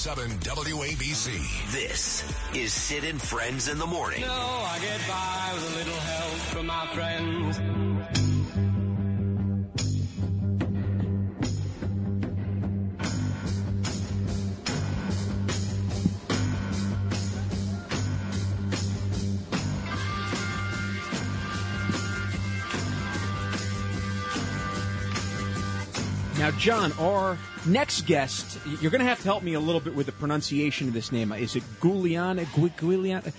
77 WABC. This is Sid and Friends in the Morning. No, I get by with a little help from my friends. Now, John, our next guest, you're going to have to help me a little bit with the pronunciation of this name. Is it Giuliani? Giuliani?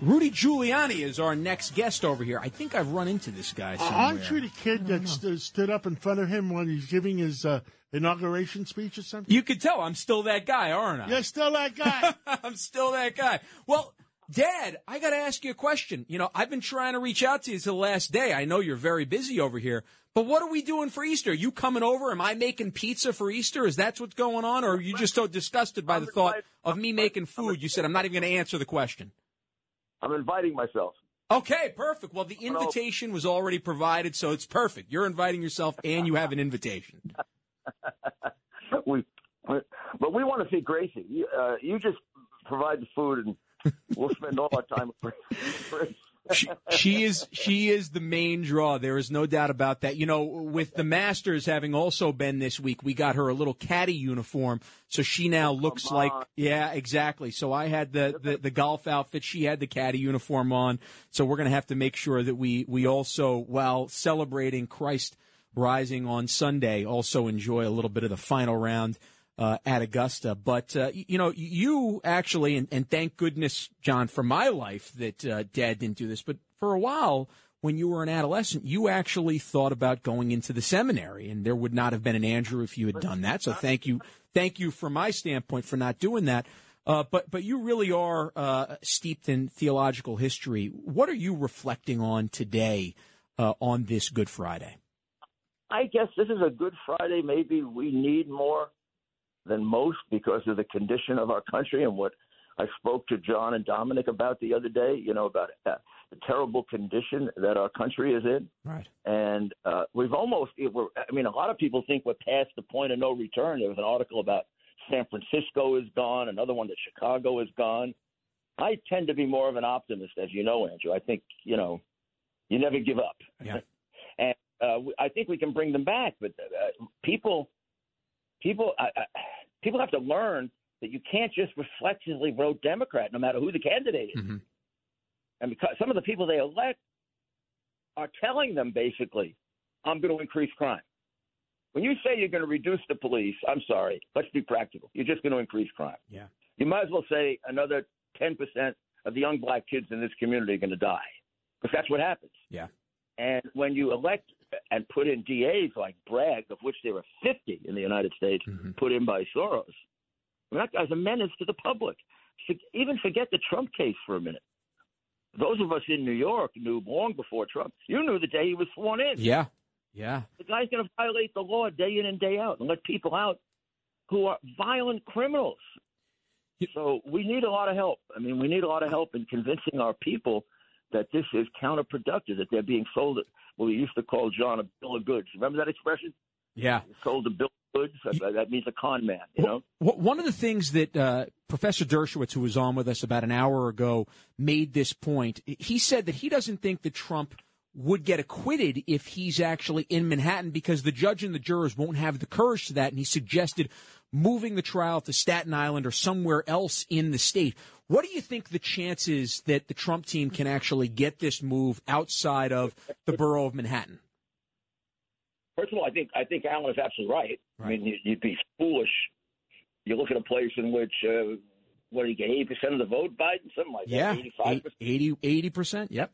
Rudy Giuliani is our next guest over here. I think I've run into this guy somewhere. Aren't you the kid that st- stood up in front of him when he's giving his uh, inauguration speech or something? You could tell I'm still that guy, aren't I? You're still that guy. I'm still that guy. Well, Dad, I got to ask you a question. You know, I've been trying to reach out to you to the last day. I know you're very busy over here, but what are we doing for Easter? Are you coming over? Am I making pizza for Easter? Is that what's going on? Or are you just so disgusted by the thought of me making food? You said I'm not even going to answer the question. I'm inviting myself. Okay, perfect. Well, the invitation was already provided, so it's perfect. You're inviting yourself and you have an invitation. we, but we want to see Gracie. You, uh, you just provide the food, and we'll spend all our time with she, she is she is the main draw. There is no doubt about that. You know, with the Masters having also been this week, we got her a little caddy uniform, so she now looks like yeah, exactly. So I had the, the the golf outfit, she had the caddy uniform on. So we're gonna have to make sure that we we also, while celebrating Christ rising on Sunday, also enjoy a little bit of the final round uh, at Augusta. But uh, you know, you actually, and, and, thank goodness, John, for my life that uh, Dad didn't do this. But for a while, when you were an adolescent, you actually thought about going into the seminary, and there would not have been an Andrew if you had done that. So thank you, thank you from my standpoint for not doing that. Uh, but but you really are uh, steeped in theological history. What are you reflecting on today uh, on this Good Friday? I guess this is a Good Friday. Maybe we need more than most because of the condition of our country and what I spoke to John and Dominic about the other day, you know, about uh, the terrible condition that our country is in. Right. And uh, we've almost, we're, I mean, a lot of people think we're past the point of no return. There was an article about San Francisco is gone, another one that Chicago is gone. I tend to be more of an optimist, as you know, Andrew. I think, you know, you never give up. Yeah. and uh, I think we can bring them back, but uh, people people I, I, people have to learn that you can't just reflexively vote Democrat no matter who the candidate is. Mm-hmm. And because some of the people they elect are telling them basically, I'm going to increase crime. When you say you're going to reduce the police, I'm sorry, let's be practical. You're just going to increase crime. Yeah. You might as well say another 10% of the young black kids in this community are going to die because that's what happens. Yeah. And when you elect and put in DAs like Bragg, of which there are 50 in the United States, mm-hmm. put in by Soros, I mean, that guy's a menace to the public. Even forget the Trump case for a minute. Those of us in New York knew long before Trump. You knew the day he was sworn in. Yeah. Yeah. The guy's going to violate the law day in and day out and let people out who are violent criminals. So we need a lot of help. I mean, we need a lot of help in convincing our people that this is counterproductive, that they're being sold, what we used to call John a bill of goods. Remember that expression? Yeah. Sold a bill of goods. That, that means a con man, you know? One of the things that uh, Professor Dershowitz, who was on with us about an hour ago, made this point. He said that he doesn't think that Trump would get acquitted if he's actually in Manhattan because the judge and the jurors won't have the courage to that. And he suggested moving the trial to Staten Island or somewhere else in the state. What do you think the chances that the Trump team can actually get this move outside of the borough of Manhattan? First of all, I think I think Alan is absolutely right. Right. I mean, you'd be foolish. You look at a place in which uh, what do you get? Eighty percent of the vote, Biden, something like Yeah, that. Eighty-five percent. 80 percent. Yep.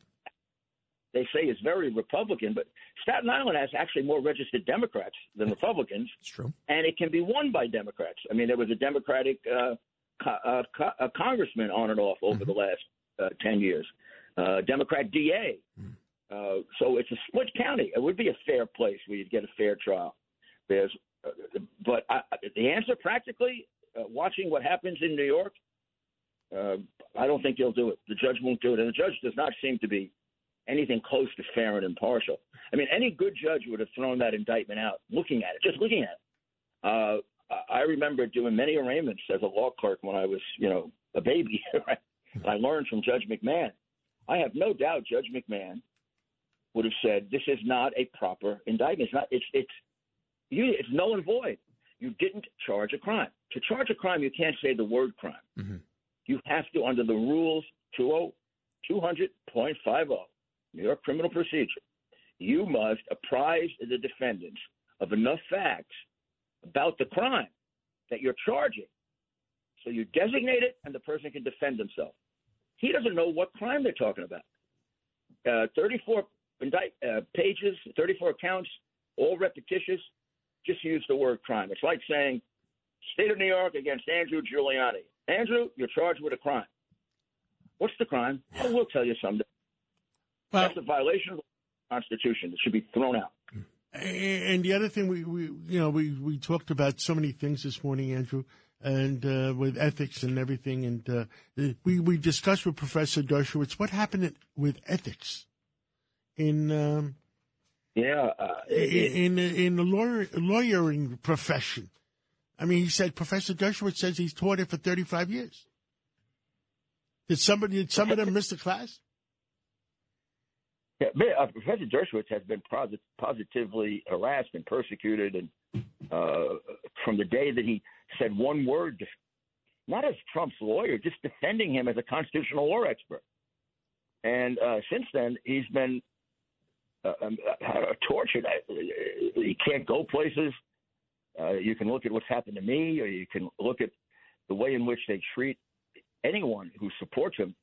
They say is very Republican, but Staten Island has actually more registered Democrats than Republicans, It's true. and it can be won by Democrats. I mean, there was a Democratic uh, co- uh, co- uh, congressmen on and off over the last uh, 10 years, uh, Democrat DA. Uh, so it's a split county. It would be a fair place where you'd get a fair trial. There's, uh, but I, the answer practically, uh, watching what happens in New York, uh, I don't think they'll do it. The judge won't do it, and the judge does not seem to be anything close to fair and impartial. I mean, any good judge would have thrown that indictment out, looking at it, just looking at it. Uh, I remember doing many arraignments as a law clerk when I was, you know, a baby. Right? I learned from Judge MacMahon. I have no doubt Judge MacMahon would have said this is not a proper indictment. It's not. It's it's you. It's null and void. You didn't charge a crime. To charge a crime, you can't say the word crime. Mhm. You have to, under the rules 20 200.50 New York Criminal Procedure, you must apprise the defendants of enough facts about the crime that you're charging. So you designate it, and the person can defend themselves. He doesn't know what crime they're talking about. Uh, 34 indict, uh, pages, 34 counts, all repetitious. Just use the word crime. It's like saying, State of New York against Andrew Giuliani. Andrew, you're charged with a crime. What's the crime? Oh, we'll tell you someday. Well, That's a violation of the Constitution. It should be thrown out. And the other thing we, we you know we, we talked about so many things this morning, Andrew, and uh, with ethics and everything, and uh, we we discussed with Professor Dershowitz what happened with ethics in um, Yeah. Uh, it- in in the lawyer, lawyering profession. I mean, he said Professor Dershowitz says he's taught it for thirty five years. Did somebody did some of them miss the class? Uh, Professor Dershowitz has been posit- positively harassed and persecuted, and uh, from the day that he said one word, not as Trump's lawyer, just defending him as a constitutional law expert. And uh, since then, he's been uh, um, uh, tortured. He can't go places. Uh, you can look at what's happened to me, or you can look at the way in which they treat anyone who supports him.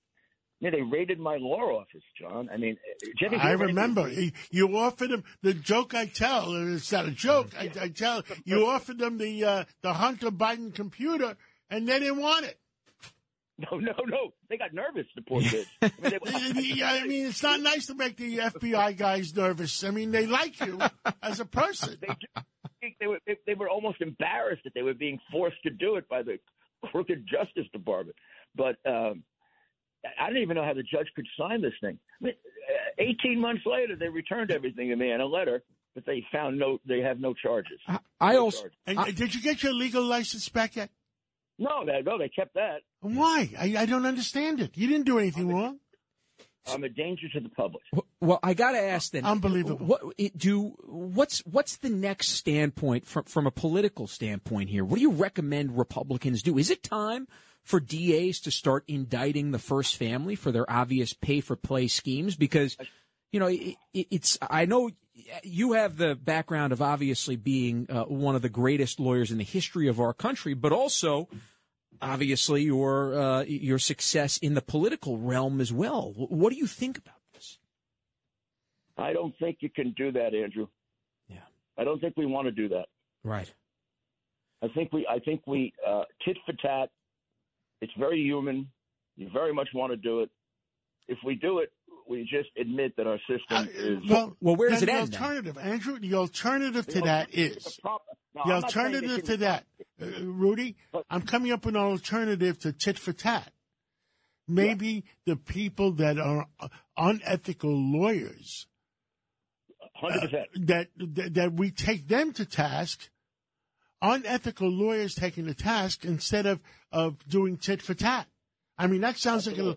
Yeah, they raided my law office, John. I mean, Jimmy. I remember He- you offered him the joke. I tell it's not a joke. I, I tell you offered them the uh, the Hunter Biden computer, and they didn't want it. No, no, no. They got nervous. The poor kids. I mean, they, I mean, it's not nice to make the FBI guys nervous. I mean, they like you as a person. they, they were they, they were almost embarrassed that they were being forced to do it by the crooked Justice Department. But um, I didn't even know how the judge could sign this thing. I mean, uh, Eighteen months later, they returned everything to me in a letter, but they found no. They have no charges. I No also charges. And did you get your legal license back yet? no, they, no, they kept that. Why? I, I don't understand it. You didn't do anything wrong. I'm a danger to the public. Well, I got to ask then. Unbelievable. What do? What's what's the next standpoint from from a political standpoint here? What do you recommend Republicans do? Is it time for DAs to start indicting the first family for their obvious pay for play schemes? Because you know it, it, it's. I know you have the background of obviously being uh, one of the greatest lawyers in the history of our country, but also obviously your uh, your success in the political realm as well. What do you think about this? I don't think you can do that, Andrew. Yeah. I don't think we want to do that. Right. I think we I think we uh, tit for tat. It's very human. You very much want to do it. If we do it, we just admit that our system is. Well, Well, where does then it the end, then? alternative, Andrew? The alternative to that is the prop- No, the I'm not saying they alternative to shouldn't- that, uh, Rudy. I'm coming up with an alternative to tit for tat. Maybe the people that are uh, unethical lawyers Hundred percent. that, that that we take them to task, unethical lawyers taking the task instead of of doing tit for tat. I mean, that sounds like a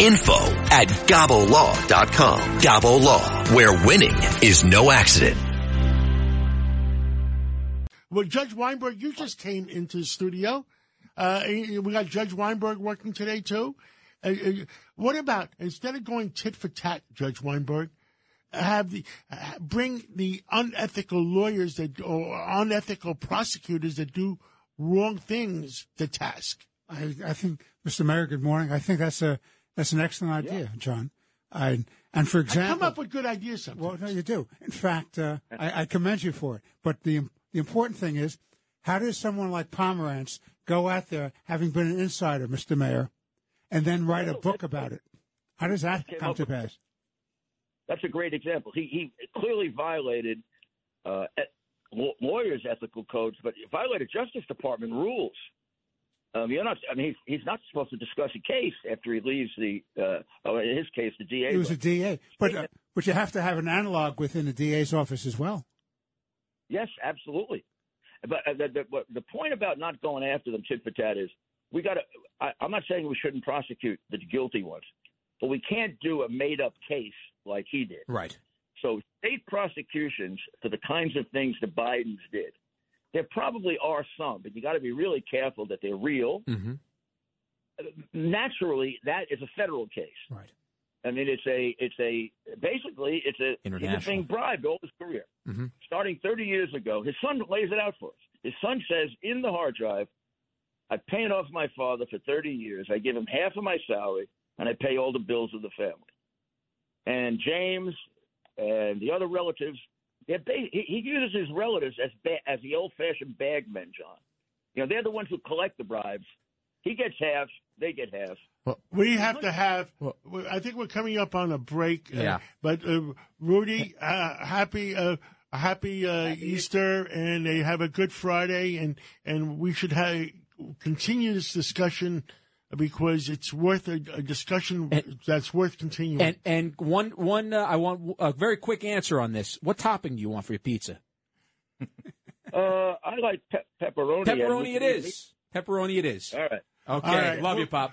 info at gabolaw.com. Gabo Law, where winning is no accident. Well, Judge Weinberg, you just came into the studio. Uh, we got Judge Weinberg working today too. Uh, uh, what about instead of going tit for tat, Judge Weinberg, have the uh, bring the unethical lawyers that or unethical prosecutors that do wrong things to task? I, I think, Mr. Mayor, good morning. I think that's a that's an excellent idea, John. I, and for I example, come up with good ideas sometimes. Well, no, you do. In fact, uh, I, I commend you for it. But the the important thing is, how does someone like Pomerantz go out there, having been an insider, Mr. Mayor, and then write a book about it? How does that come to pass? That's a great example. He he clearly violated uh, lawyers' ethical codes, but violated Justice Department rules. Um, you're not. I mean, he's, he's not supposed to discuss a case after he leaves the. Uh, oh, in his case, the DA. He was a. DA, but uh, but you have to have an analog within the DA's office as well. Yes, absolutely. But uh, the, the, the point about not going after them tit for tat is we got to. I'm not saying we shouldn't prosecute the guilty ones, but we can't do a made up case like he did. Right. So state prosecutions for the kinds of things the Bidens did, there probably are some, but you got to be really careful that they're real. Mm-hmm. Naturally, that is a federal case. Right. I mean, it's a, it's a, basically, it's a, he's being bribed all his career. Mm-hmm. Starting 30 years ago, his son lays it out for us. His son says in the hard drive, I paid off my father for 30 years. I give him half of my salary, and I pay all the bills of the family. And James and the other relatives, they're ba- he, he uses his relatives as ba- as the old-fashioned bagmen, John. You know, they're the ones who collect the bribes. He gets half, they get half. We have to have. Well- I think we're coming up on a break. uh, Yeah. but uh, Rudy, uh, happy. Uh, Happy, uh, Easter, and they have a good Friday, and and we should have continue this discussion because it's worth a, a discussion that's worth continuing. And and one one uh, I want a very quick answer on this. What topping do you want for your pizza? Uh, I like pe- pepperoni. Pepperoni it is. Pepperoni it is. All right. Okay. All right. Love you, Pop.